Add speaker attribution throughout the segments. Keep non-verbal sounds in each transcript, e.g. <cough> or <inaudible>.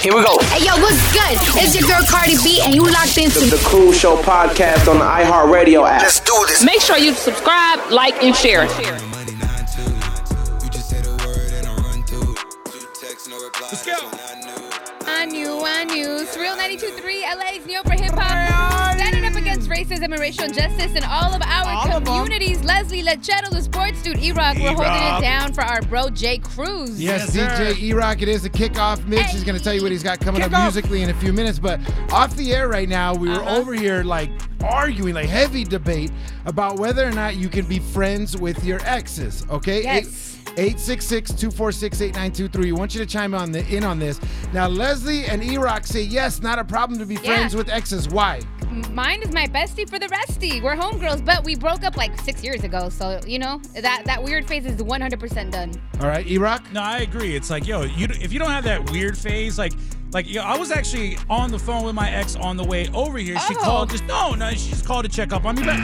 Speaker 1: Here we go.
Speaker 2: Hey, yo, what's good? It's your girl Cardi B, and you locked into
Speaker 1: The Cruz Show podcast on the iHeartRadio app.
Speaker 3: Let's do this.
Speaker 4: Make sure you subscribe, like, and share.
Speaker 5: Let's go.
Speaker 6: On you, on you. It's Real 92.3, LA's Neo for Hip Hop. Standing racism and racial injustice in all of our
Speaker 5: All of 'em.
Speaker 6: communities. Lezlee Lechero, the sports dude, E-Rock. We're holding it down for our bro, Jay Cruz.
Speaker 7: Yes,
Speaker 5: Yes.
Speaker 7: DJ E-Rock, it is the kickoff mix. He's going to tell you what he's got coming up
Speaker 5: Kickoff.
Speaker 7: musically in a few minutes. But off the air right now, we were
Speaker 6: Uh-huh.
Speaker 7: over here like arguing, like heavy debate about whether or not you can be friends with your exes. Okay?
Speaker 6: Yes.
Speaker 7: 866-246-8923. We want you to chime on the, in on this. Now, Lezlee and E-Rock say yes, not a problem to be
Speaker 6: Yeah.
Speaker 7: friends with exes. Why?
Speaker 6: Mine is my bestie for the restie. We're homegirls, but we broke up like six years ago. So, you know, that, that weird phase is 100% done.
Speaker 7: All right, E-Rock?
Speaker 5: No, I agree. It's like, yo, you if you don't have that weird phase, like, like, yo, I was actually on the phone with my ex on the way over here. She
Speaker 6: Oh.
Speaker 5: called just no, no, she just called to check up on me. But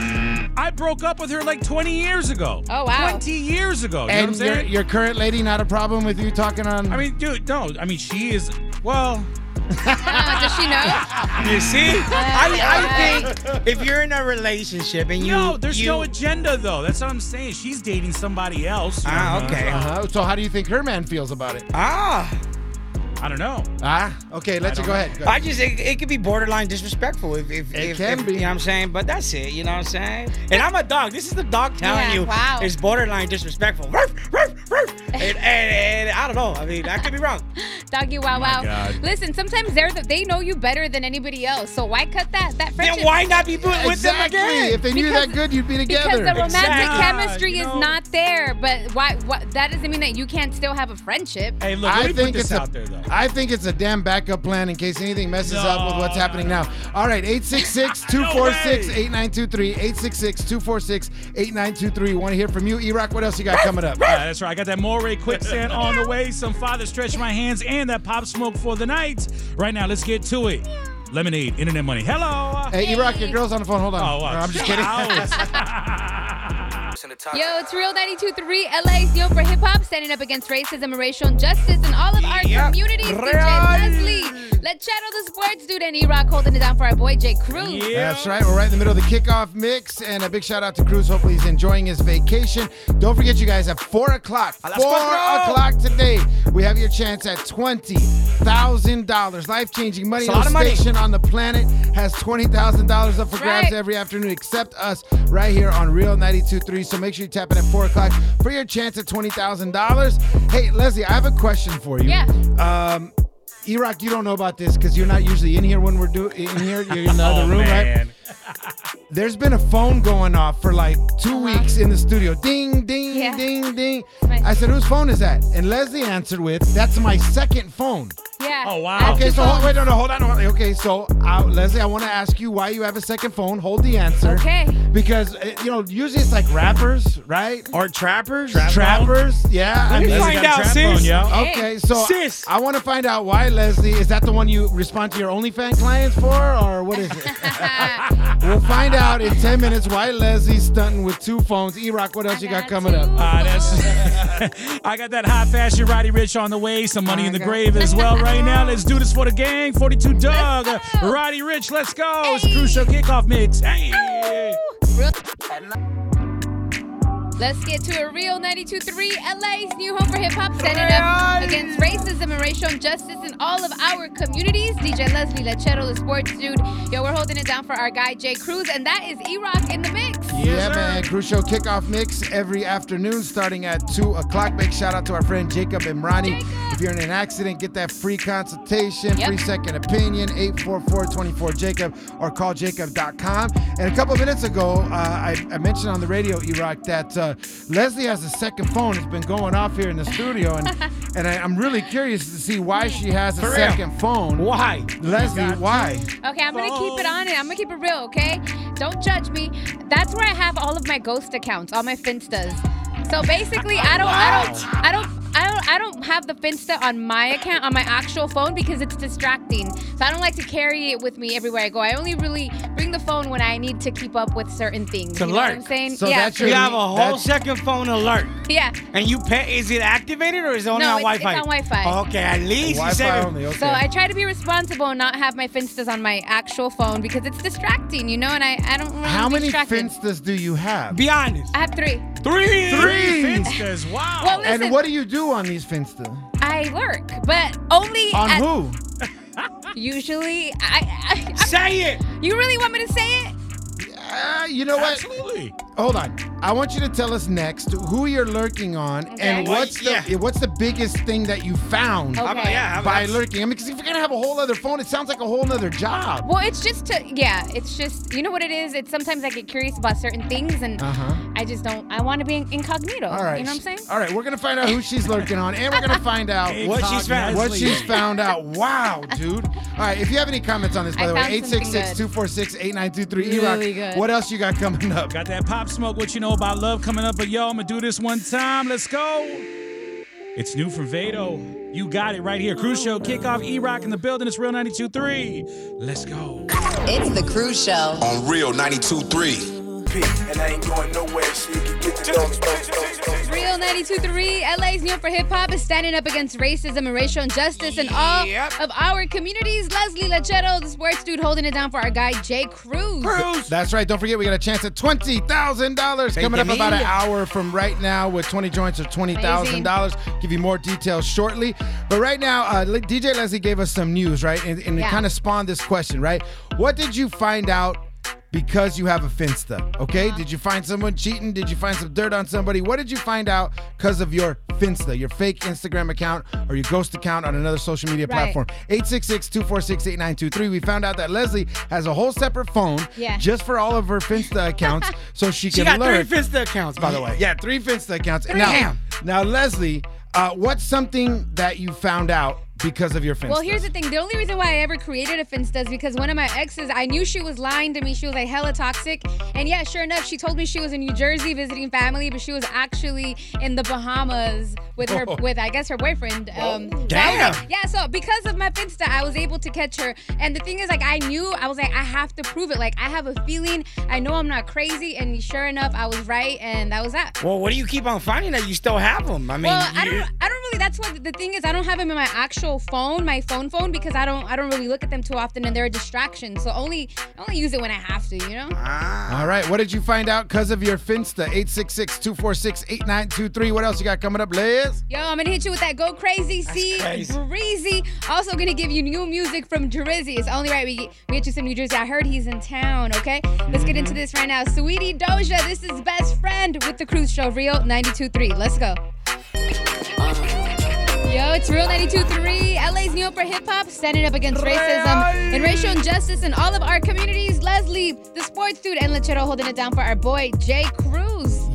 Speaker 5: I broke up with her like 20 years ago.
Speaker 6: Oh, wow.
Speaker 5: 20 years ago. You know
Speaker 7: And
Speaker 5: what I'm
Speaker 7: your,
Speaker 5: saying?
Speaker 7: your current lady, not a problem with you talking on...
Speaker 5: I mean, dude, no. I mean, she is. Well,
Speaker 6: Uh, does she know?
Speaker 3: You see? I, I think if you're in a relationship and you.
Speaker 5: no, there's
Speaker 3: you,
Speaker 5: no agenda though. That's what I'm saying. She's dating somebody else. you
Speaker 3: Ah,
Speaker 5: know?
Speaker 3: okay.
Speaker 7: uh-huh. So how do you think her man feels about it?
Speaker 3: Ah.
Speaker 5: I don't know.
Speaker 7: Ah, okay, let
Speaker 5: I
Speaker 7: you
Speaker 5: don't
Speaker 7: go ahead.
Speaker 3: I just it, it could be borderline disrespectful if if,
Speaker 7: It
Speaker 3: if,
Speaker 7: can
Speaker 3: if-
Speaker 7: be.
Speaker 3: You know what I'm saying? But that's it. You know what I'm saying? And I'm a dog. This is the dog telling
Speaker 6: Yeah,
Speaker 3: you
Speaker 6: wow.
Speaker 3: it's borderline disrespectful. Ruff, ruff, ruff. <laughs> and, and, and I don't know. I mean, I could be wrong. <laughs>
Speaker 6: Doggy wow oh wow.
Speaker 5: God.
Speaker 6: Listen, sometimes they're the, they know you better than anybody else. So why cut that that friendship?
Speaker 3: Then why not be with
Speaker 7: exactly.
Speaker 3: them again?
Speaker 7: If they knew
Speaker 6: Because-
Speaker 7: that good, you'd be
Speaker 6: Because
Speaker 7: together.
Speaker 6: the romantic
Speaker 3: Exactly.
Speaker 6: chemistry
Speaker 5: You
Speaker 6: is
Speaker 5: know-
Speaker 6: not there. But why? What? That doesn't mean that you can't still have a friendship.
Speaker 5: Hey, look, let
Speaker 7: I
Speaker 5: me
Speaker 7: think
Speaker 5: put this
Speaker 7: it's a,
Speaker 5: out there though.
Speaker 7: I think it's a damn backup plan in case anything messes up with what's happening
Speaker 5: no,
Speaker 7: now. All right, 866-246-8923, 866-246-8923. <laughs> Want to hear from you, E-Rock? What else you got coming up?
Speaker 5: Yeah, that's right. I got that Morray quicksand on the way. Some father stretch my hands and that pop smoke for the night. Right now, let's get to it. Lemonade, internet money. Hello.
Speaker 7: Hey, E-Rock, your girl's on the phone. Hold on.
Speaker 5: Oh, wow.
Speaker 7: I'm just kidding. <laughs> <laughs>
Speaker 6: Yo, it's Real 92.3 LA's Yo for Hip Hop, standing up against racism and racial injustice in all of our
Speaker 3: Yeah.
Speaker 6: communities.
Speaker 3: Real.
Speaker 6: DJ Lezlee, Lechero the sports dude, and E-Rock holding it down for our boy Jay Cruz.
Speaker 5: Yeah.
Speaker 7: That's right. We're right in the middle of the kickoff mix, and a big shout out to Cruz. Hopefully, he's enjoying his vacation. Don't forget, you guys, at four o'clock, four o'clock today, we have your chance at twenty thousand dollars, life changing money.
Speaker 3: It's a
Speaker 7: No
Speaker 3: lot of money.
Speaker 7: station on the planet has twenty thousand dollars up for grabs
Speaker 6: Right.
Speaker 7: every afternoon, except us right here on Real 92.3. So make sure you tap in at four o'clock for your chance at twenty thousand dollars. Hey, Lezlee, I have a question for you.
Speaker 6: Yeah.
Speaker 7: Um. E-Rock, you don't know about this because you're not usually in here when we're doing in here. You're in the <laughs> oh, other
Speaker 5: Oh,
Speaker 7: room, right?
Speaker 5: Man.
Speaker 7: There's been a phone going off for like 2 weeks in the studio. Ding, ding,
Speaker 6: Uh-huh. Yeah.
Speaker 7: ding, ding.
Speaker 6: my-
Speaker 7: I said, whose phone is that? And Lezlee answered with, that's my second phone.
Speaker 6: Yeah.
Speaker 5: Oh, wow.
Speaker 7: Okay, so hold,
Speaker 6: phones.
Speaker 7: wait, no, no, hold on. hold on. Okay, so uh, Lezlee, I want to ask you why you have a second phone. Hold the answer.
Speaker 6: Okay.
Speaker 7: Because, uh, you know, usually it's like rappers, right?
Speaker 3: Or trappers?
Speaker 7: Trappers. Yeah.
Speaker 3: Let me
Speaker 7: mean-
Speaker 3: find out, sis.
Speaker 5: phone, yo.
Speaker 6: Hey.
Speaker 7: Okay, so
Speaker 3: Sis.
Speaker 7: I want to find out why Lezlee is that the one you respond to your OnlyFans clients for, or what is it? <laughs> <laughs> we'll find out in ten minutes why Lezlee's stunting with two phones. E Rock, what else
Speaker 6: I
Speaker 7: you got
Speaker 6: got
Speaker 7: coming up?
Speaker 5: Ah, that's. <laughs> I got that high fashion Roddy Ricch on the way. Some money in the grave as well right now. Let's do this for the gang. 42
Speaker 6: Dugg,
Speaker 5: Roddy Ricch. Let's go. It's a crucial kickoff mix. Hey.
Speaker 6: Real- Let's get to a real 92.3 LA's new home for hip hop, standing up against racism and racial injustice in all of our communities. DJ Lezlee Lechero, the sports dude. Yo, we're holding it down for our guy Jay Cruz, and that is E Rock in the mix.
Speaker 7: Yeah, man. Crucial kickoff mix every afternoon starting at 2 o'clock. Big shout out to our friend Jacob Emrani. If you're in an accident, get that free consultation,
Speaker 6: Yep.
Speaker 7: free second opinion, 844-24-JACOB or call jacob.com. And a couple minutes ago, uh, I, I mentioned on the radio, E-Rock, that uh, Uh, Lezlee has a second phone. It's been going off here in the studio. And, <laughs> and I, I'm really curious to see why she has a
Speaker 3: For real.
Speaker 7: second phone.
Speaker 3: Why?
Speaker 7: Lezlee, why?
Speaker 6: Okay, I'm gonna keep it on it. I'm gonna keep it real, okay? Don't judge me. That's where I have all of my ghost accounts, all my Finstas. So basically, I don't, I don't, I don't, I don't, have the Finsta on my account on my actual phone because it's distracting. So I don't like to carry it with me everywhere I go. I only really bring the phone when I need to keep up with certain things.
Speaker 3: To
Speaker 6: you know what I'm saying?
Speaker 7: So
Speaker 6: yeah,
Speaker 7: that's
Speaker 3: You have a whole
Speaker 7: That's-
Speaker 3: second phone alert.
Speaker 6: yeah.
Speaker 3: And you pay, is it activated or is it only
Speaker 6: No,
Speaker 3: on
Speaker 6: it's- it's
Speaker 3: Wi-Fi?
Speaker 6: on Wi-Fi.
Speaker 3: Okay, at least
Speaker 7: Wi-Fi
Speaker 3: said
Speaker 7: only, okay.
Speaker 6: So I try to be responsible and not have my Finstas on my actual phone because it's distracting, you know, and I, I don't really
Speaker 7: How
Speaker 6: be
Speaker 7: many
Speaker 6: distracted.
Speaker 7: Finstas do you have?
Speaker 3: Be honest.
Speaker 6: I have three.
Speaker 3: Three.
Speaker 7: Three.
Speaker 5: Finstas. Wow.
Speaker 6: Well, listen,
Speaker 7: And what do you do on these Finsta?
Speaker 6: I lurk, but only
Speaker 7: On
Speaker 6: at-
Speaker 7: who? <laughs>
Speaker 6: Usually, I, I,
Speaker 3: Say it.
Speaker 6: You really want me to say it?
Speaker 7: Uh, you know what?
Speaker 5: Absolutely.
Speaker 7: Hold on. I want you to tell us next who you're lurking on and what's the
Speaker 3: Yeah.
Speaker 7: what's the biggest thing that you found
Speaker 6: Okay.
Speaker 3: Yeah,
Speaker 7: by
Speaker 3: that's-
Speaker 7: lurking. I mean, because if you're gonna have a whole other phone, it sounds like a whole other job.
Speaker 6: Well, it's just to, yeah, it's just, you know what it is? It's sometimes I get curious about certain things and
Speaker 7: Uh-huh.
Speaker 6: I just don't, I want to be incognito.
Speaker 7: All right.
Speaker 6: You know what I'm saying?
Speaker 7: All right, we're gonna find out who she's lurking on, and we're gonna find out <laughs>
Speaker 3: What she's found.
Speaker 7: what she's found out. <laughs> Wow, dude. All right, if you have any comments on this, by
Speaker 6: I
Speaker 7: the way,
Speaker 6: found something
Speaker 7: 866-246-8923.
Speaker 6: Really
Speaker 7: E-Rock,
Speaker 6: good.
Speaker 7: What else you got coming up?
Speaker 5: Got that pop smoke. What you know about love coming up? But yo, I'm gonna do this one time. Let's go. It's new from Vado. You got it right here. Cruz show kickoff. E Rock in the building. It's real 92.3. Let's go.
Speaker 8: It's the Cruz Show.
Speaker 9: on Real 92.3.
Speaker 10: And I ain't going nowhere, so you can get the dogs, dogs, dogs, dogs.
Speaker 6: Real 92.3, LA's new for hip hop is standing up against racism and racial injustice in all
Speaker 3: Yep.
Speaker 6: of our communities. Lezlee Lechero, the sports dude, holding it down for our guy Jay Cruz.
Speaker 3: Cruz.
Speaker 7: That's right. Don't forget, we got a chance at twenty thousand dollars coming up
Speaker 3: you,
Speaker 7: about an hour from right now with twenty joints of twenty thousand dollars. Give you more details shortly. But right now, uh, DJ Lezlee gave us some news, right, and, and
Speaker 6: Yeah.
Speaker 7: it kind of spawned this question, right? What did you find out? Because you have a Finsta, okay? Did you find someone cheating? Did you find some dirt on somebody? What did you find out because of your Finsta, your fake Instagram account or your ghost account on another social media
Speaker 6: Right.
Speaker 7: platform? 866-246-8923. We found out that Lezlee has a whole separate phone
Speaker 6: Yeah.
Speaker 7: just for all of her Finsta accounts <laughs> so she
Speaker 3: She
Speaker 7: can
Speaker 3: got
Speaker 7: learn.
Speaker 3: three Finsta accounts, by the way.
Speaker 7: Yeah, three Finsta accounts.
Speaker 3: Three.
Speaker 7: Now,
Speaker 3: Damn.
Speaker 7: now, Lezlee, uh, what's something that you found out because of your Finsta?
Speaker 6: Well, here's the thing. The only reason why I ever created a Finsta is because one of my exes, I knew she was lying to me. She was like hella toxic. And yeah, sure enough, she told me she was in New Jersey visiting family, but she was actually in the Bahamas with her, with I guess her boyfriend. Um, so
Speaker 3: Damn.
Speaker 6: like- yeah, so because of my Finsta, I was able to catch her. And the thing is, like, I knew, I was like, I have to prove it. Like, I have a feeling, I know I'm not crazy. And sure enough, I was right. And that was that.
Speaker 3: Well, what do you keep on finding that you still have them? I mean,
Speaker 6: Well, I don't. I don't really. That's what the thing is. I don't have them in my actual phone, my phone phone, because I don't. I don't really look at them too often, and they're a distraction. So only. I only use it when I have to. You know.
Speaker 3: Ah.
Speaker 7: All right, what did you find out because of your Finsta? 866-246-8923. What else you got coming up, Liz?
Speaker 6: Yo, I'm gonna hit you with that go crazy, see
Speaker 3: crazy.
Speaker 6: breezy. Also gonna give you new music from Drizzy. It's only right we get, we get you some New Jersey. I heard he's in town. Okay, let's get into this right now. Sweetie Doja, this is best friend with the Cruz Show. Real 92.3. Let's go. Yo, it's Real 92.3, LA's new for hip hop, standing up against racism and racial injustice in all of our communities. Lezlee, the sports dude, and Lechero holding it down for our boy Jay Cruz.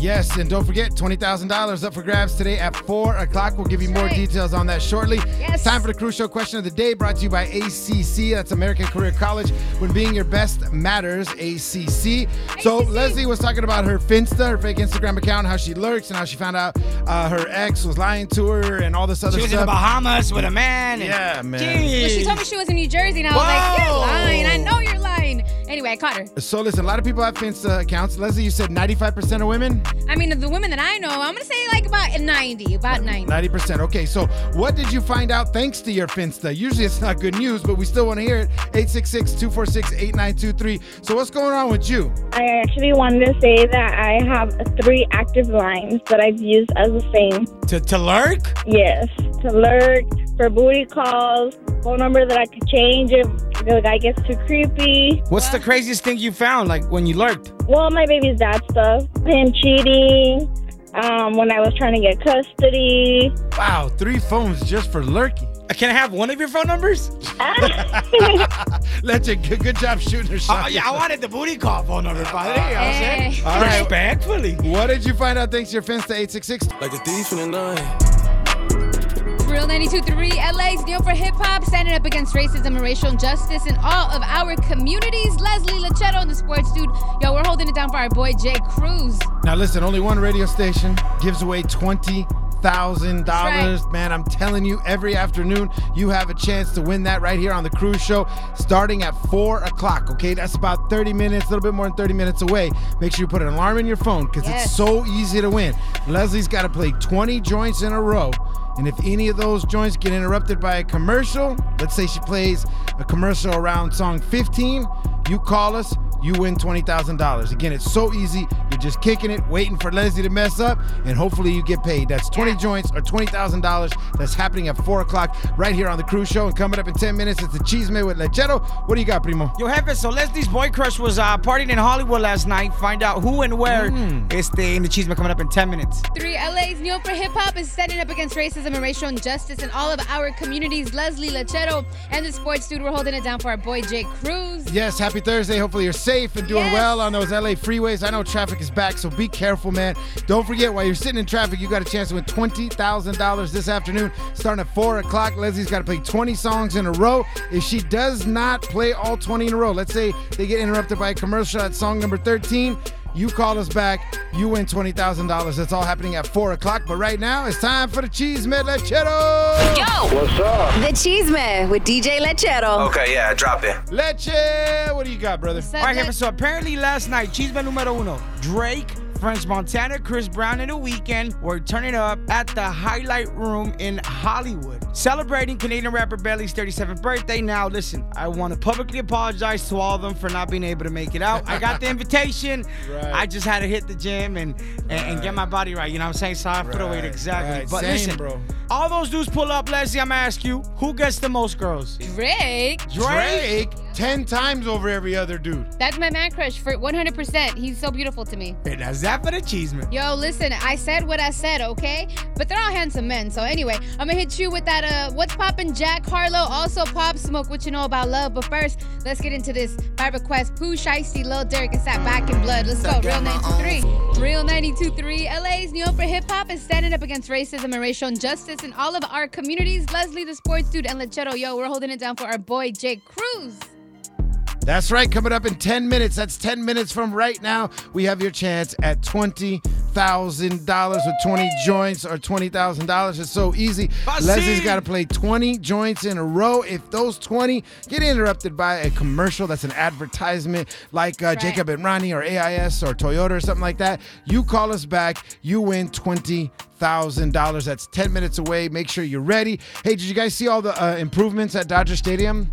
Speaker 7: Yes, and don't forget, $20,000 up for grabs today at 4 o'clock. We'll give you more details on that shortly.
Speaker 6: Yes.
Speaker 7: It's time for the Crucial Question of the Day, brought to you by ACC. That's American Career College. When being your best matters, ACC. So
Speaker 6: ACC.
Speaker 7: Lezlee was talking about her Finsta, her fake Instagram account, how she lurks, and how she found out uh, her ex was lying to her and all this other stuff.
Speaker 3: she was in the. Bahamas with a man. and-
Speaker 7: Yeah, man.
Speaker 6: Well, she told me she was in New Jersey, and I was like, You're lying. I know you're lying. Anyway, I caught her.
Speaker 7: So listen, a lot of people have Finsta uh, accounts. Lezlee, you said 95% of women?
Speaker 6: I mean, of the women that I know, I'm gonna say like about 90, about 90.
Speaker 7: 90%. Okay, so what did you find out thanks to your Finsta? Usually it's not good news, but we still want to hear it. 866-246-8923. So what's going on with you?
Speaker 11: I actually wanted to say that I have three active lines that I've used as a same.
Speaker 3: To, to lurk?
Speaker 11: Yes, to lurk, for booty calls, phone number that I could change if The guy gets too creepy.
Speaker 3: What's the craziest thing you found, like when you lurked?
Speaker 11: Well, my baby's dad stuff. Him cheating. Um, when I was trying to get custody.
Speaker 7: Wow, three phones just for lurking.
Speaker 3: Uh, Can I have one of your phone numbers? <laughs>
Speaker 7: Let's good, good job shooting her shot.
Speaker 3: Oh, yeah, I wanted the booty call phone number, padre. You know what I'm saying?
Speaker 7: All right.
Speaker 3: Respectfully.
Speaker 7: What did you find out thanks to your Finsta 866?
Speaker 10: Like a thief in the night.
Speaker 6: Real 92.3 LA's known for hip hop, standing up against racism and racial injustice in all of our communities. Lezlee Lechero and the sports dude. Yo, we're holding it down for our boy Jay Cruz.
Speaker 7: Now listen, only one radio station gives away twenty thousand dollars. Man, I'm telling you, every afternoon you have a chance to win that right here on the Cruz show, starting at four o'clock. Okay, that's about 30 minutes, a little bit more than 30 minutes away. Make sure you put an alarm in your phone because
Speaker 6: Yes.
Speaker 7: it's so easy to win. Lezlee's got to play 20 joints in a row. And if any of those joints get interrupted by a commercial, let's say she plays a commercial around song 15, you call us, you win $20,000. Again, it's so easy. You're just kicking it, waiting for Lezlee to mess up, and hopefully you get paid. That's 20 joints or $20,000. That's happening at 4 o'clock right here on the Cruz show. And coming up in 10 minutes, it's the Chisme with Lechero. What do you got, Primo?
Speaker 3: Yo, Jefe, so Lezlee's boy crush was uh, partying in Hollywood last night. Find out who and where. Este in the Chisme coming up in 10 minutes.
Speaker 6: Three LA's known for hip hop is standing up against racism and racial injustice in all of our communities. Lezlee Lechero and the sports dude. We're holding it down for our boy Jay Cruz.
Speaker 7: Yes, happy Thursday. Hopefully you're safe and doing
Speaker 6: Yes.
Speaker 7: well on those LA freeways. I know traffic is back, so be careful, man. Don't forget, while you're sitting in traffic, you got a chance to win $20,000 this afternoon, starting at 4 o'clock. Lezlee's got to play 20 songs in a row. If she does not play all 20 in a row, let's say they get interrupted by a commercial at song number 13, you call us back, you win $20,000. That's all happening at 4 o'clock. But right now, it's time for the Chisme Lechero.
Speaker 4: Yo!
Speaker 10: What's up?
Speaker 8: The Cheese Chisme with DJ Lechero.
Speaker 9: Okay, yeah, drop it.
Speaker 7: Leche, what do you got, brother?
Speaker 6: What's up,
Speaker 3: All right,
Speaker 6: Lex?
Speaker 3: Jefe, so apparently last night, Cheese Chisme numero uno, Drake, French Montana, Chris Brown, and The Weeknd were turning up at the Highlight Room in Hollywood, celebrating Canadian rapper Belly's 37th birthday. Now, listen, I want to publicly apologize to all of them for not being able to make it out. I got the <laughs> invitation.
Speaker 7: Right.
Speaker 3: I just had to hit the gym and, and, and get my body right. You know what I'm saying? So I put away
Speaker 7: Right,
Speaker 3: exactly.
Speaker 7: right.
Speaker 3: But
Speaker 7: Same,
Speaker 3: listen,
Speaker 7: bro.
Speaker 3: all those dudes pull up, Lezlee. I'm gonna ask you, who gets the most girls?
Speaker 6: Drake.
Speaker 7: Drake, 10 times over every other dude.
Speaker 6: That's my man crush for 100%. He's so beautiful to me.
Speaker 3: And that's that for the Chisme.
Speaker 6: Yo, listen, I said what I said, okay? But they're all handsome men. So anyway, I'm gonna hit you with that uh what's poppin' Jack Harlow, also Pop Smoke, what you know about love. But first, let's get into this by request. Pooh Shiesty, Lil Durk, it's that back in blood. Let's go. Real 923. Real 923. LA's New for hip hop is standing up against racism and racial injustice in all of our communities. Lezlee the sports dude and Lechero, yo, we're holding it down for our boy Jay Cruz.
Speaker 7: That's right. Coming up in 10 minutes. That's 10 minutes from right now. We have your chance at $20,000 with 20 joints or $20,000. It's so easy. Lezlee's got to play 20 joints in a row. If those 20 get interrupted by a commercial that's an advertisement like uh, Jacob Emrani or AIS or Toyota or something like that, you call us back. You win 20 thousand dollars. That's ten minutes away. Make sure you're ready. Hey, did you guys see all the uh, improvements at Dodger Stadium?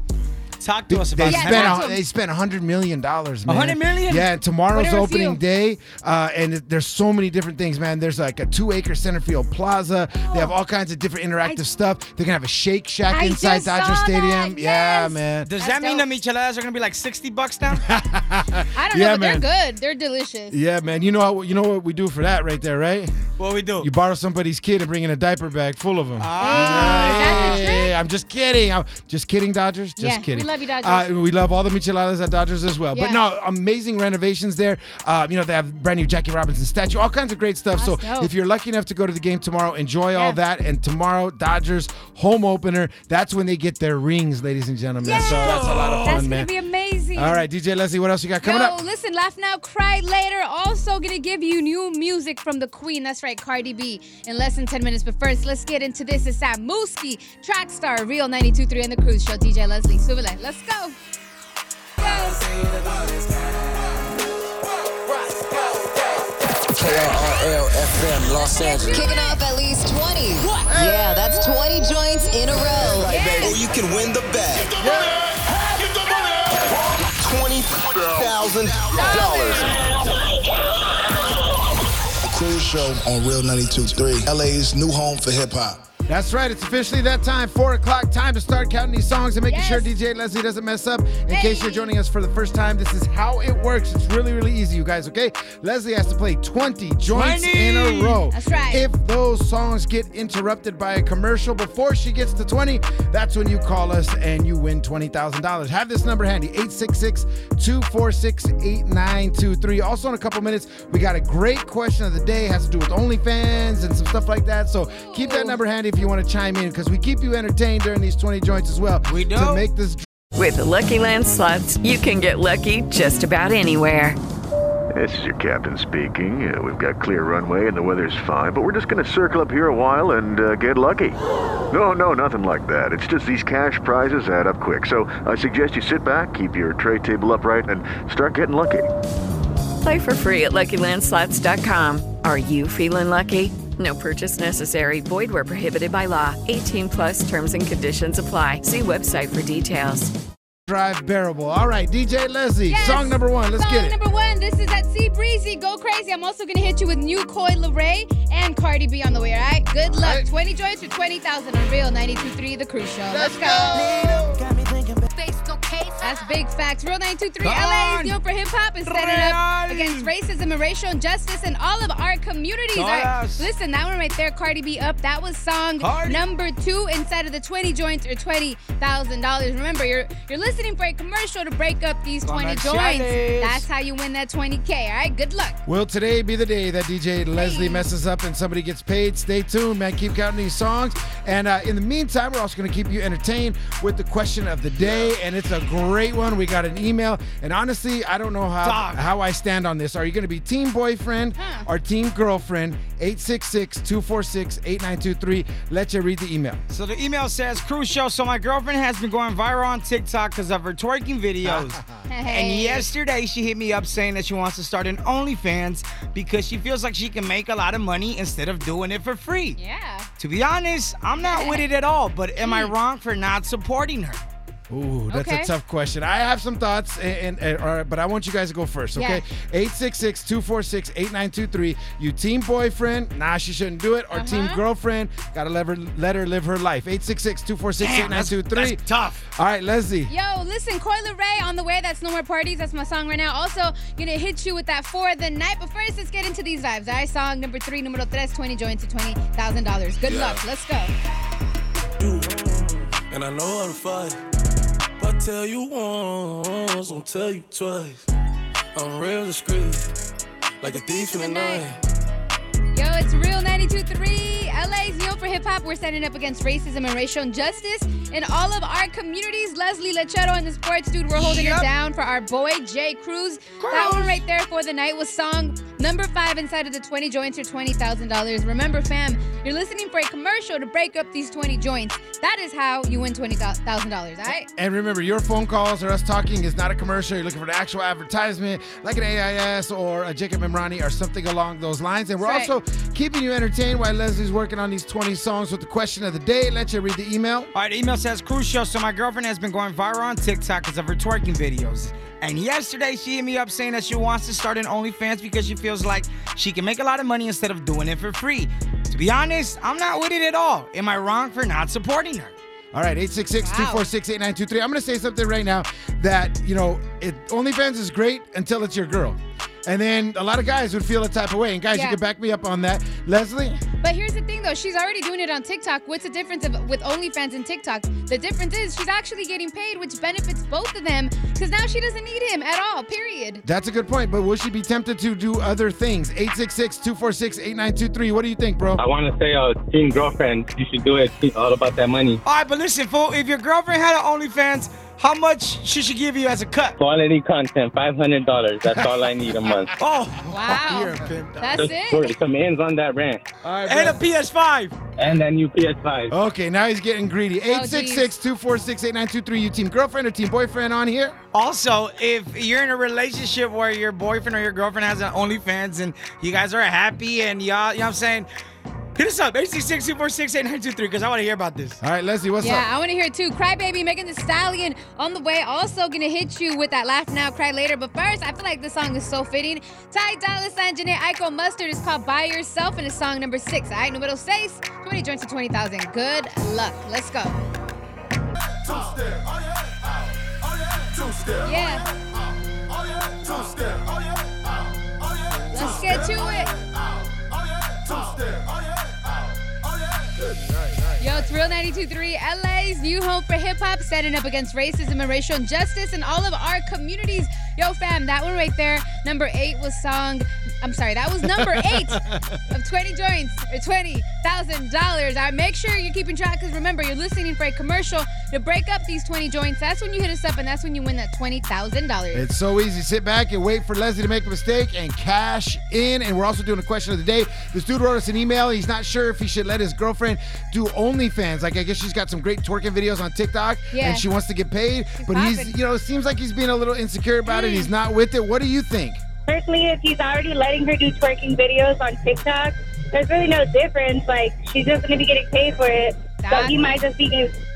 Speaker 3: Talk to us
Speaker 7: They
Speaker 3: about
Speaker 6: Yeah,
Speaker 7: spent a, they spent a hundred million dollars, man.
Speaker 3: 100 million?
Speaker 7: Yeah, and tomorrow's
Speaker 6: What are a
Speaker 7: opening
Speaker 6: few?
Speaker 7: day, uh, and there's so many different things, man. There's like a two-acre center field plaza. They have all kinds of different interactive
Speaker 6: I-
Speaker 7: stuff. They're gonna have a Shake Shack
Speaker 6: I
Speaker 7: inside
Speaker 6: just
Speaker 7: Dodger
Speaker 6: saw
Speaker 7: Stadium.
Speaker 6: that,
Speaker 7: Yeah, man.
Speaker 3: Does
Speaker 6: That's
Speaker 3: that mean the
Speaker 6: dope.
Speaker 3: micheladas are gonna be like 60 bucks now? <laughs>
Speaker 6: I don't
Speaker 7: Yeah,
Speaker 6: know, but
Speaker 7: man.
Speaker 6: they're good. They're delicious.
Speaker 7: Yeah, man. You know how, you know what we do for that right there, right?
Speaker 3: what we do?
Speaker 7: You borrow somebody's kid and bring in a diaper bag full of them.
Speaker 3: Ah.
Speaker 6: Is that the trick?
Speaker 7: I'm just kidding. I'm just kidding, Dodgers. Just
Speaker 6: Yeah,
Speaker 7: kidding.
Speaker 6: Love you, Dodgers.
Speaker 7: Uh, we love all the micheladas at Dodgers as well. But
Speaker 6: Yeah.
Speaker 7: no, amazing renovations there. Uh, you know, they have brand new Jackie Robinson statue, all kinds of great stuff. so
Speaker 6: dope.
Speaker 7: if you're lucky enough to go to the game tomorrow, enjoy all that. And tomorrow, Dodgers home opener. That's when they get their rings, ladies and gentlemen. So that's a lot of fun,
Speaker 6: That's
Speaker 7: man.
Speaker 6: Gonna be amazing.
Speaker 7: all right, DJ Lezlee, what else you got coming
Speaker 6: Yo,
Speaker 7: up?
Speaker 6: listen, laugh now, cry later. Also gonna give you new music from the Queen. That's right, Cardi B. In less than 10 minutes. But first, let's get into this. It's that Mooski, track star, Real 92.3 and the Cruz Show. DJ Lezlee, Subile. Let's go.
Speaker 12: KRRL FM Los Angeles.
Speaker 8: Kicking off at least 20. Yeah, that's 20 joints in a row.
Speaker 9: Or you can win the bag. $20,000. Cruz Show on Real 92.3. LA's new home for hip hop.
Speaker 7: That's right. It's officially that time. Four o'clock. Time to start counting these songs and making sure DJ Lezlee doesn't mess up. In case you're joining us for the first time, this is how it works. It's really, really easy, you guys. Okay. Lezlee has to play 20 joints
Speaker 6: 20.
Speaker 7: in a row.
Speaker 6: That's right.
Speaker 7: If those songs get interrupted by a commercial before she gets to 20, that's when you call us and you win $20,000. Have this number handy 866 246 8923. Also, in a couple minutes, we got a great question of the day. It has to do with OnlyFans and some stuff like that. So keep that number handy you want to chime in because we keep you entertained during these 20 joints as well. We
Speaker 3: do.
Speaker 7: To make this
Speaker 13: With the Lucky Land slots, you can get lucky just about anywhere.
Speaker 14: This is your captain speaking. Uh, we've got clear runway and the weather's fine, but we're just going to circle up here a while and uh, get lucky. No, no, nothing like that. It's just these cash prizes add up quick. So I suggest you sit back, keep your tray table upright, and start getting lucky.
Speaker 13: Play for free at LuckyLandSlots.com. Are you feeling lucky? No purchase necessary. Void where prohibited by law. 18 plus terms and conditions apply. See website for details.
Speaker 7: drive bearable. All right, DJ Lezlee, song number one. Let's
Speaker 6: Song
Speaker 7: get it.
Speaker 6: Song number one. This is at C Breezy. Go crazy. I'm also gonna hit you with new Coi Leray and Cardi B on the way. All right. Good luck. 20 joints for 20,000 on Real 92.3 The Cruz Show. Let's, go. That's big facts. Real 923
Speaker 3: Come
Speaker 6: LA's
Speaker 3: on.
Speaker 6: known for hip hop and setting up against racism and racial injustice in all of our communities. All right,
Speaker 3: Yes.
Speaker 6: Listen, that one right there, Cardi B up. That was song
Speaker 3: Cardi.
Speaker 6: number two inside of the 20 joints or $20,000. Remember, you're you're listening for a commercial to break up these 20 joints.
Speaker 7: Comerciales.
Speaker 6: That's how you win that 20K. All right, good luck.
Speaker 7: Will today be the day that DJ Lezlee messes up and somebody gets paid? Stay tuned, man. Keep counting these songs. And uh, in the meantime, we're also going to keep you entertained with the question of the day. And it's a great one. We got an email. And honestly, I don't know how,
Speaker 3: Dog.
Speaker 7: how I stand on this. Are you going to be team boyfriend or team girlfriend? 866 246 8923. Let you read the email.
Speaker 3: So the email says, Cruz Show, so my girlfriend has been going viral on TikTok because of her twerking videos. <laughs> And yesterday she hit me up saying that she wants to start an OnlyFans because she feels like she can make a lot of money instead of doing it for free.
Speaker 6: Yeah.
Speaker 3: To be honest, I'm not with <laughs> it at all, but am I hmm. wrong for not supporting her?
Speaker 7: Ooh, that's
Speaker 3: Okay.
Speaker 7: a tough question. I have some thoughts, and, and, and- all right, but I want you guys to go first, okay? 866 246 8923. You team boyfriend, nah, she shouldn't do it, or team
Speaker 6: Uh-huh.
Speaker 7: girlfriend, gotta let her, let her live her life. 866 246 8923.
Speaker 3: tough.
Speaker 7: All right, Lezlee.
Speaker 6: Yo, listen, Coi Leray on the way. That's No More Parties. That's my song right now. Also, gonna hit you with that for the night. But first, let's get into these vibes. All right, song number three, numero tres, 20 joints to $20,000. Good
Speaker 10: Yeah.
Speaker 6: luck. Let's go.
Speaker 10: And I know I'm fine. Tell you once, I'll tell you twice. I'm real discreet, like a thief in the night.
Speaker 6: Yo, it's Real 92.3. LA's known for hip hop. We're standing up against racism and racial injustice in all of our communities. Lezlee Lechero and the sports dude. We're holding
Speaker 3: Yep.
Speaker 6: it down for our boy Jay Cruz. That one right there for the night was song number five inside of the 20 joints or $20,000. Remember, fam, you're listening for a commercial to break up these 20 joints. That is how you win $20,000, all right?
Speaker 7: And remember, your phone calls or us talking is not a commercial. You're looking for the actual advertisement, like an AIS or a Jacob Emrani or something along those lines. And we're
Speaker 3: That's
Speaker 7: also keeping you entertained while Lezlee's working on these 20 songs with the question of the day. Let you read the email.
Speaker 3: All right, email says Cruz Show. So my girlfriend has been going viral on TikTok because of her twerking videos. And yesterday she hit me up saying that she wants to start an OnlyFans because she feels like she can make a lot of money instead of doing it for free. To be honest, I'm not with it at all. Am I wrong for not supporting her?
Speaker 7: All right, 866-246-8923. I'm going to say something right now that, you know, it, OnlyFans is great until it's your girl. And then a lot of guys would feel a type of way. And guys,
Speaker 6: Yeah.
Speaker 7: you can back me up on that. Lezlee?
Speaker 6: But here's the thing, though. She's already doing it on TikTok. What's the difference of, with OnlyFans and TikTok? The difference is she's actually getting paid, which benefits both of them because now she doesn't need him at all, period.
Speaker 7: That's a good point, but will she be tempted to do other things? 866-246-8923. What do you think, bro?
Speaker 15: I want to say, uh, team girlfriend, you should do it. It's all about that money.
Speaker 3: All right, but listen, fool, if your girlfriend had an OnlyFans, how much should she give you as a cut?
Speaker 15: Quality content, five hundred dollars. That's all I need a month. <laughs>
Speaker 3: Oh,
Speaker 6: wow. That's
Speaker 15: Just
Speaker 6: it.
Speaker 15: for some ends on that rent,
Speaker 3: and a PS5.
Speaker 15: and that new PS5.
Speaker 7: Okay, now he's getting greedy.
Speaker 6: Oh,
Speaker 7: 866-246-8923. You team girlfriend or team boyfriend on here?
Speaker 3: Also, if you're in a relationship where your boyfriend or your girlfriend has an OnlyFans and you guys are happy and y'all, you know what I'm saying? Hit us up, 866-246-8923, because I want to hear about this.
Speaker 7: All right, Lezlee, what's
Speaker 6: yeah,
Speaker 7: up?
Speaker 6: Yeah, I want to hear it too. Crybaby, Megan Thee Stallion on the way. Also gonna hit you with that laugh now, cry later. But first, I feel like this song is so fitting. Ty Dolla Sign, Jhené Aiko Mustard is called By Yourself and it's song number six. All right, numero seis, 20 joints to 20,000. Good luck. Let's go. Yeah. Let's get to it. Yo, it's Real 92.3, LA's new home for hip hop, standing up against racism and racial injustice in all of our communities. Yo, fam, that one right there, number eight was song. I'm sorry, that was number eight <laughs> of 20 joints or $20,000. I make sure you're keeping track because remember, you're listening for a commercial to break up these 20 joints. That's when you hit us up and that's when you win that $20,000.
Speaker 7: It's so easy. Sit back and wait for Lezlee to make a mistake and cash in. And we're also doing a question of the day. This dude wrote us an email. He's not sure if he should let his girlfriend do OnlyFans. Like, I guess she's got some great twerking videos on TikTok
Speaker 11: Yeah.
Speaker 7: and she wants to get paid. but
Speaker 11: popping.
Speaker 7: he's, you know, it seems like he's being a little insecure about it. He's not with it. What do you think?
Speaker 11: Personally, if he's already letting her do twerking videos on TikTok, there's really no difference. Like, she's just going to be getting paid for it. So he might just be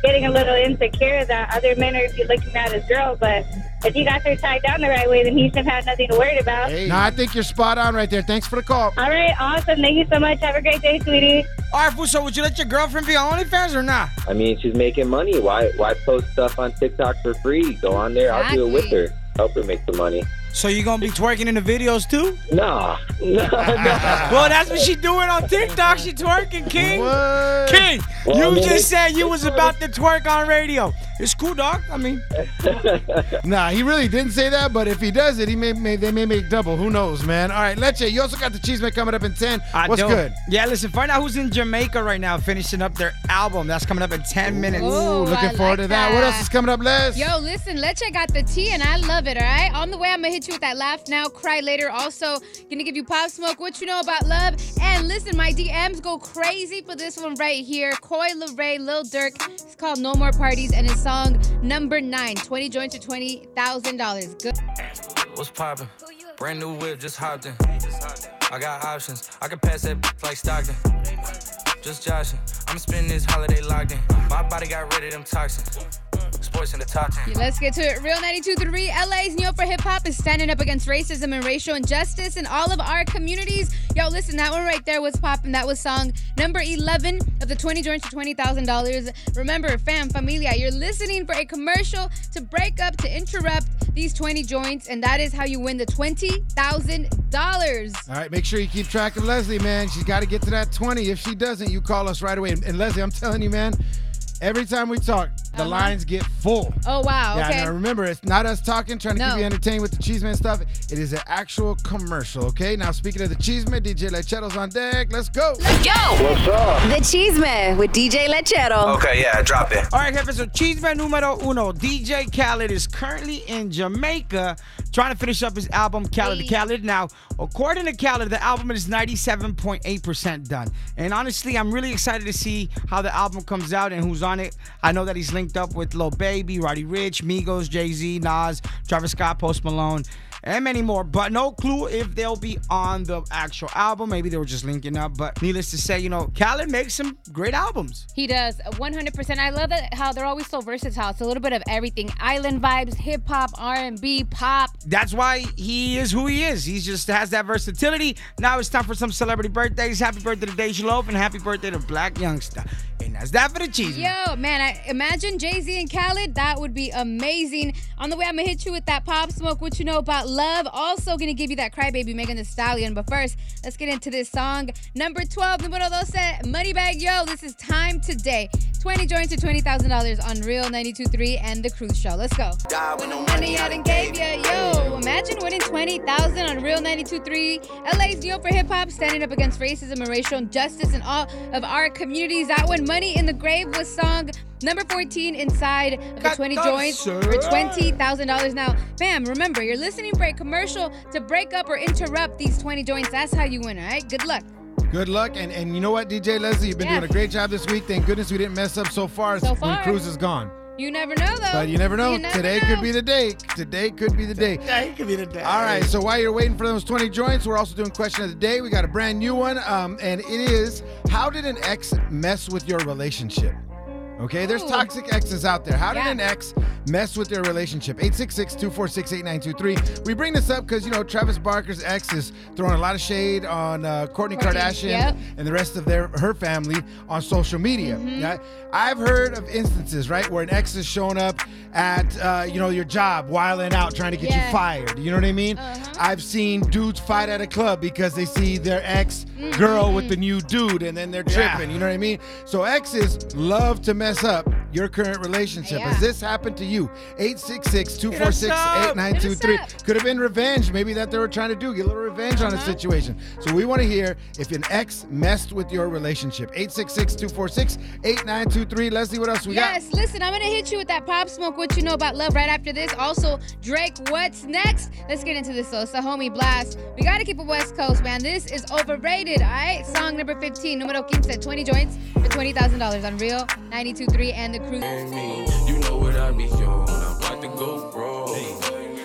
Speaker 11: getting a little insecure that other men are be looking at his girl. But if he got her tied down the right way, then he should have nothing to worry about.
Speaker 7: No, I think you're spot on right there. Thanks for the call.
Speaker 11: All right, awesome. Thank you so much. Have a great day, sweetie.
Speaker 3: All right, fool, so would you let your girlfriend be on OnlyFans or not?
Speaker 16: I mean, she's making money. Why why post stuff on TikTok for free? Go on there. I'll do it with her. Help her make some money.
Speaker 3: So you gonna be twerking in the videos too?
Speaker 16: Nah. <laughs> No,
Speaker 3: well, that's what she doing on TikTok. She twerking, King. King,
Speaker 16: Well,
Speaker 3: you
Speaker 16: I mean,
Speaker 3: just said you was <laughs> about to twerk on radio. It's cool, dog. I mean, <laughs>
Speaker 7: Nah, he really didn't say that, but if he does it, he may, may they may make double. Who knows, man? All right, Leche, you also got the Chisme coming up in 10.
Speaker 3: I
Speaker 7: What's
Speaker 3: don't.
Speaker 7: good?
Speaker 3: Yeah, listen, find out who's in Jamaica right now finishing up their album. That's coming up in 10 minutes.
Speaker 6: Ooh,
Speaker 7: looking
Speaker 6: I
Speaker 7: forward
Speaker 6: like
Speaker 7: to that. What else is coming up, Les?
Speaker 6: Yo, listen, Leche got the tea and I love it, all right? On the way, I'm gonna hit you with that laugh now, cry later. Also, gonna give you Pop Smoke, what you know about love. And listen, my DMs go crazy for this one right here. Coi Leray, Lil Durk. It's called No More Parties and it's song number nine. 20 joints to $20,000. Good.
Speaker 17: What's poppin'? Brand new whip, just hopped in. I got options. I can pass that like Stockton. Just joshing. I'm spending this holiday locked in. My body got rid of them toxins. Sports in the top 10.
Speaker 6: Yeah, Let's get to it. Real 92.3, LA's New for Hip Hop is standing up against racism and racial injustice in all of our communities. Yo, listen, that one right there was popping. That was song number 11 of the 20 joints to $20,000. Remember, fam, familia, you're listening for a commercial to break up, to interrupt these 20 joints, and that is how you win the $20,000.
Speaker 7: All right, make sure you keep track of Lezlee, man. She's got to get to that 20. If she doesn't, you call us right away. And, and Lezlee, I'm telling you, man, every time we talk, the
Speaker 6: Uh-huh.
Speaker 7: lines get full.
Speaker 6: Oh, wow.
Speaker 7: Yeah,
Speaker 6: okay.
Speaker 7: now remember, it's not us talking, trying to
Speaker 6: No.
Speaker 7: keep you entertained with the Chisme stuff. It is an actual commercial, okay? Now, speaking of the Chisme, DJ Lechero's on deck. Let's go.
Speaker 8: Let's go.
Speaker 9: What's up?
Speaker 8: The Chisme with DJ Lechero.
Speaker 9: Okay, yeah, drop it.
Speaker 3: All right, Jefe, so Chisme numero uno, DJ Khaled is currently in Jamaica trying to finish up his album, Khaled to Khaled. Now, according to Khaled, the album is 97.8% done. And honestly, I'm really excited to see how the album comes out and who's on it. I know that he's linked up with Lil Baby, Roddy Ricch, Migos, Jay-Z, Nas, Travis Scott, Post Malone, and many more. But no clue if they'll be on the actual album. Maybe they were just linking up. But needless to say, you know, Khaled makes some great albums.
Speaker 6: He does 100%. I love that how they're always so versatile. It's a little bit of everything: island vibes, hip hop, R&B, pop.
Speaker 3: That's why he is who he is. He just has that versatility. Now it's time for some celebrity birthdays. Happy birthday to DeJ Loaf and happy birthday to Blac Youngsta. And that's that for the cheese.
Speaker 6: Yo, man, I imagine Jay Z and Khaled. That would be amazing. On the way, I'm gonna hit you with that pop smoke. What you know about love? Also gonna give you that crybaby Megan Thee Stallion. But first, let's get into this song. Number 12, numero 12, Moneybagg Yo. This is time today. 20 joints to $20,000 on Real 92.3 and The Cruz Show. Let's go. Money I done gave ya, yo. Imagine winning 20,000 on Real 92.3. LA's York for hip hop, standing up against racism and racial injustice in all of our communities. That one, Money in the Grave, was song number 14 inside of the 20 joints for $20,000. Now, fam, remember, you're listening for a commercial to break up or interrupt these 20 joints. That's how you win, all right? Good luck.
Speaker 7: Good luck. And and you know what, DJ Lezlee, you've been
Speaker 6: Yeah.
Speaker 7: doing a great job this week. Thank goodness we didn't mess up so far,
Speaker 6: So
Speaker 7: when
Speaker 6: far.
Speaker 7: Cruz is gone.
Speaker 6: You never know, though.
Speaker 7: But you never know.
Speaker 6: never
Speaker 7: Today
Speaker 6: know.
Speaker 7: could be the day. Today could be the day.
Speaker 3: Today could be the day.
Speaker 7: All right. So while you're waiting for those 20 joints, we're also doing question of the day. We got a brand new one, um, and it is: How did an ex mess with your relationship? Okay, there's toxic exes out there. How did
Speaker 6: Yeah.
Speaker 7: an ex mess with your relationship? 866-246-8923. We bring this up because, you know, Travis Barker's ex is throwing a lot of shade on uh, Kourtney
Speaker 6: Kourtney,
Speaker 7: Kardashian
Speaker 6: yep.
Speaker 7: and the rest of their her family on social media.
Speaker 6: Mm-hmm.
Speaker 7: Yeah, I've heard of instances, right, where an ex is showing up at, uh, you know, your job, wiling out, trying to get
Speaker 6: Yeah.
Speaker 7: you fired. You know what I mean?
Speaker 6: Uh-huh.
Speaker 7: I've seen dudes fight at a club because they see their ex girl with the new dude and then they're tripping. You know what I mean? So exes love to mess up your current relationship.
Speaker 6: Yeah.
Speaker 7: Has this happened to you? 866-246-8923.
Speaker 6: up.
Speaker 7: Could have been revenge. Maybe that they were trying to do. Get a little revenge on a
Speaker 6: Uh-huh.
Speaker 7: situation. So we want to hear if an ex messed with your relationship. 866-246-8923. Lezlee, what else we got.
Speaker 6: Yes, listen, I'm gonna hit you with that pop smoke. What you know about love right after this. Also, Drake, what's next? Let's get into this though. It's the homie Blxst. We gotta keep it West Coast, man. This is overrated, alright? Song number 15, numero 15, 20 joints for $20,000 on Real 92.3 and the Cruz.
Speaker 10: You know what I be on. I'm about to go wrong.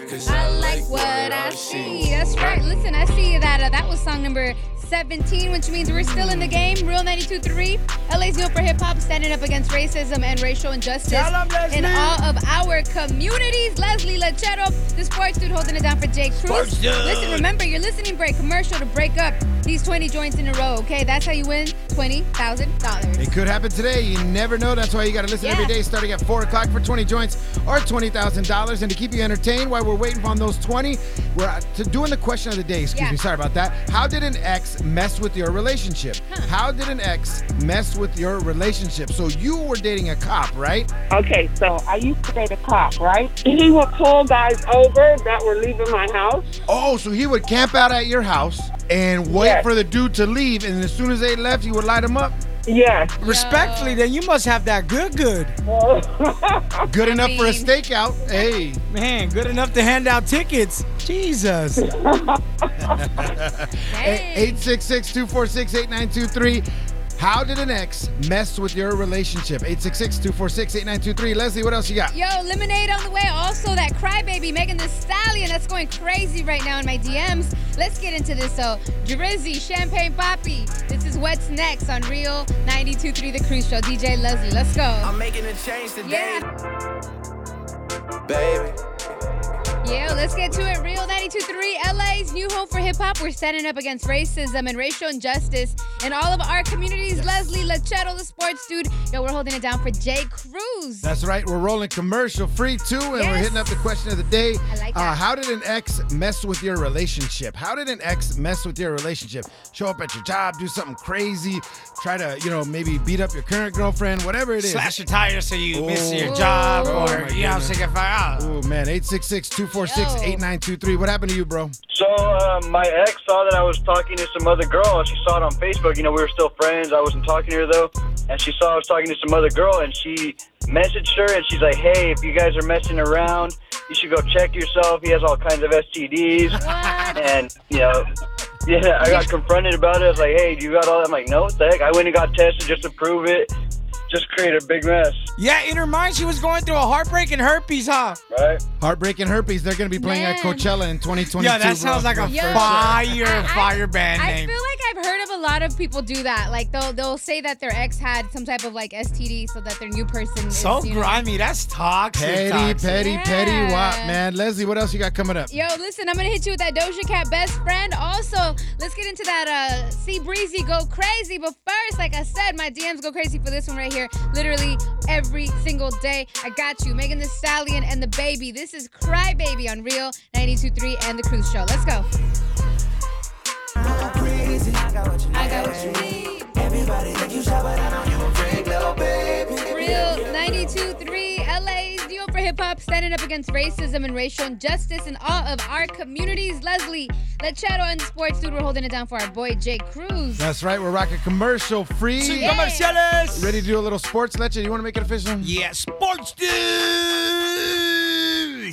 Speaker 10: Cause
Speaker 6: I like what I see. That's right. Listen, I see that uh, that was song number 17, which means we're still in the game. Real 92.3. LA's new for hip hop, standing up against racism and racial injustice
Speaker 3: Tell 'em, Lezlee.
Speaker 6: in all of our communities. Lezlee Lechero, the sports dude holding it down for Jay Cruz. Listen, remember, your listening break commercial to break up these 20 joints in a row, okay? That's how you win $20,000.
Speaker 7: It could happen today. You never know. That's why you got to listen every
Speaker 6: Yeah.
Speaker 7: day starting at 4 o'clock for 20 joints or $20,000. And to keep you entertained while we're waiting on those 20, we're uh, to doing the question of the day. Excuse
Speaker 6: Yeah.
Speaker 7: me. Sorry about that. How did an ex mess with your relationship? How did an ex mess with your relationship? So you were dating a cop, right?
Speaker 18: Okay, so I used to date a cop, right? He would pull guys over that were leaving my house.
Speaker 7: Oh, so he would camp out at your house and wait
Speaker 18: Yes.
Speaker 7: for the dude to leave. And as soon as they left, he would light them up.
Speaker 18: Yes.
Speaker 3: Respectfully, then you must have that good, good. <laughs>
Speaker 7: Good enough for a
Speaker 6: mean-
Speaker 7: stakeout. Hey.
Speaker 3: Man, good enough to hand out tickets. Jesus. <laughs> <laughs>
Speaker 7: 866 246 8923. How did an ex mess with your relationship? 866 246 8923. Lezlee, what else you got?
Speaker 6: Yo, lemonade on the way. Also, that crybaby Megan Thee Stallion that's going crazy right now in my DMs. Let's get into this. So, Drizzy, Champagne Papi. This is what's next on Real 92.3 The Cruz Show. DJ Lezlee, let's go.
Speaker 9: I'm making a change today. Yeah. Baby.
Speaker 6: Yeah, let's get to it. Real 92.3, LA's new home for hip hop. We're standing up against racism and racial injustice in all of our communities. Lezlee Lechero, the sports dude. Yo, we're holding it down for Jay Cruz.
Speaker 7: That's right. We're rolling commercial free too, and we're hitting up the question of the day.
Speaker 6: I like
Speaker 7: Uh,
Speaker 6: that.
Speaker 7: how did an ex mess with your relationship? How did an ex mess with your relationship? Show up at your job, do something crazy, try to, you know, maybe beat up your current girlfriend, whatever it is.
Speaker 3: Slash your tires so you miss your job
Speaker 7: Oh,
Speaker 3: or,
Speaker 7: my
Speaker 3: you know,
Speaker 7: goodness.
Speaker 3: so you get fired out.
Speaker 7: Oh man, 866 246 8923. What happened to you, bro?
Speaker 15: So uh, my ex saw that I was talking to some other girl. She saw it on Facebook. You know, we were still friends. I wasn't talking to her though, and she saw I was talking to some other girl, and she messaged her, and she's like, "Hey, if you guys are messing around, you should go check yourself. He has all kinds of STDs." and you know. Yeah, I got confronted about it. I was like, "Hey, do you got all that?" I'm like, "No, what the heck?" I went and got tested just to prove it. Just create a big mess,
Speaker 3: Yeah, in her mind, she was going through a heartbreak and herpes, huh?
Speaker 15: right?
Speaker 7: Heartbreak and Herpes. They're going to be playing at
Speaker 6: Man.
Speaker 7: Coachella in 2022.
Speaker 3: Yeah, that
Speaker 7: bro.
Speaker 3: sounds like a
Speaker 7: For sure.
Speaker 3: fire, fire band
Speaker 6: I
Speaker 3: name.
Speaker 6: feel like I've heard of a lot of people do that. Like they'll they'll say that their ex had some type of like STD, so that their new person
Speaker 3: so
Speaker 6: is, you know-
Speaker 3: grimy. That's toxic.
Speaker 7: Petty,
Speaker 3: toxic.
Speaker 7: petty, petty
Speaker 6: Yeah.
Speaker 7: wop, man. Lezlee, what else you got coming up?
Speaker 6: Yo, listen, I'm gonna hit you with that Doja Cat best friend. Also, let's get into that uh C Breezy go crazy. But first, like I said, my DMs go crazy for this one right here. Literally every single day. I got you. Megan Thee Stallion and the baby. This is Cry Baby on Real 92.3 and the Cruz Show. Let's go. I got what you need.
Speaker 9: Everybody think you shy, but I know you a freak, little baby.
Speaker 6: Real 92.3 LA's deal for hip hop, standing up against racism and racial injustice in all of our communities. Lezlee, Lechero and Sports Dude, we're holding it down for our boy Jay Cruz.
Speaker 7: That's right. We're rocking commercial free.
Speaker 3: Sin comerciales.
Speaker 7: Ready to do a little sports lecture? You want to make it official?
Speaker 3: Yeah, sports dude.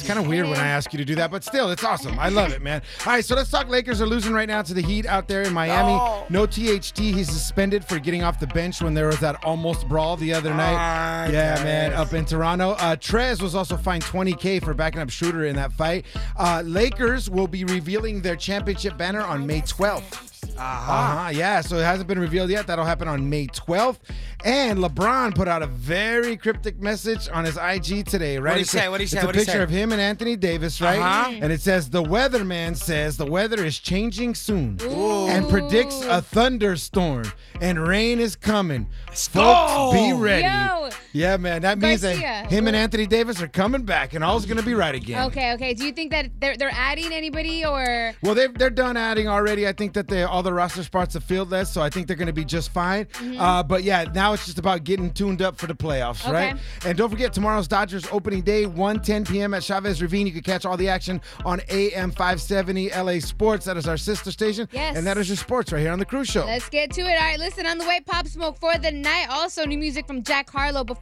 Speaker 7: Kind of weird when I ask you to do that, but still, it's awesome. I love it, man. All right, so let's talk. Lakers are losing right now to the Heat out there in Miami.
Speaker 3: Oh.
Speaker 7: No THT. He's suspended for getting off the bench when there was that almost brawl the other night.
Speaker 3: Ah,
Speaker 7: yeah,
Speaker 3: Trez.
Speaker 7: man, up in Toronto. Uh, Trez was also fined 20K for backing up Shooter in that fight. Uh, Lakers will be revealing their championship banner on May 12th. Uh-huh. Yeah, so it hasn't been revealed yet. That'll happen on May 12th. And LeBron put out a very cryptic message on his IG today, right?
Speaker 3: What'd he
Speaker 7: It's a-
Speaker 3: say? What'd he say?
Speaker 7: It's a picture of him and Anthony Davis, right?
Speaker 3: Uh-huh.
Speaker 7: And it says, The weatherman says the weather is changing soon and predicts a thunderstorm and rain is coming. Folks, be ready.
Speaker 6: Yo.
Speaker 7: Yeah, man. That means
Speaker 6: Garcia.
Speaker 7: that him and Anthony Davis are coming back and all's going to be right again.
Speaker 6: Okay, okay. Do you think that they're they're adding anybody or
Speaker 7: Well, they're, they're done adding already. I think that they all the roster spots are filled less, so I think they're going to be just fine.
Speaker 6: Mm-hmm.
Speaker 7: Uh, but yeah, now it's just about getting tuned up for the playoffs, right?
Speaker 6: Okay.
Speaker 7: And don't forget tomorrow's Dodgers opening day, 1:10 p.m. at Chavez Ravine. You can catch all the action on AM 570 LA Sports. That is our sister station,
Speaker 6: Yes.
Speaker 7: and that is your sports right here on the Cruz Show.
Speaker 6: Let's get to it. All right, listen on the way, Pop Smoke for the night. Also, new music from Jack Harlow. But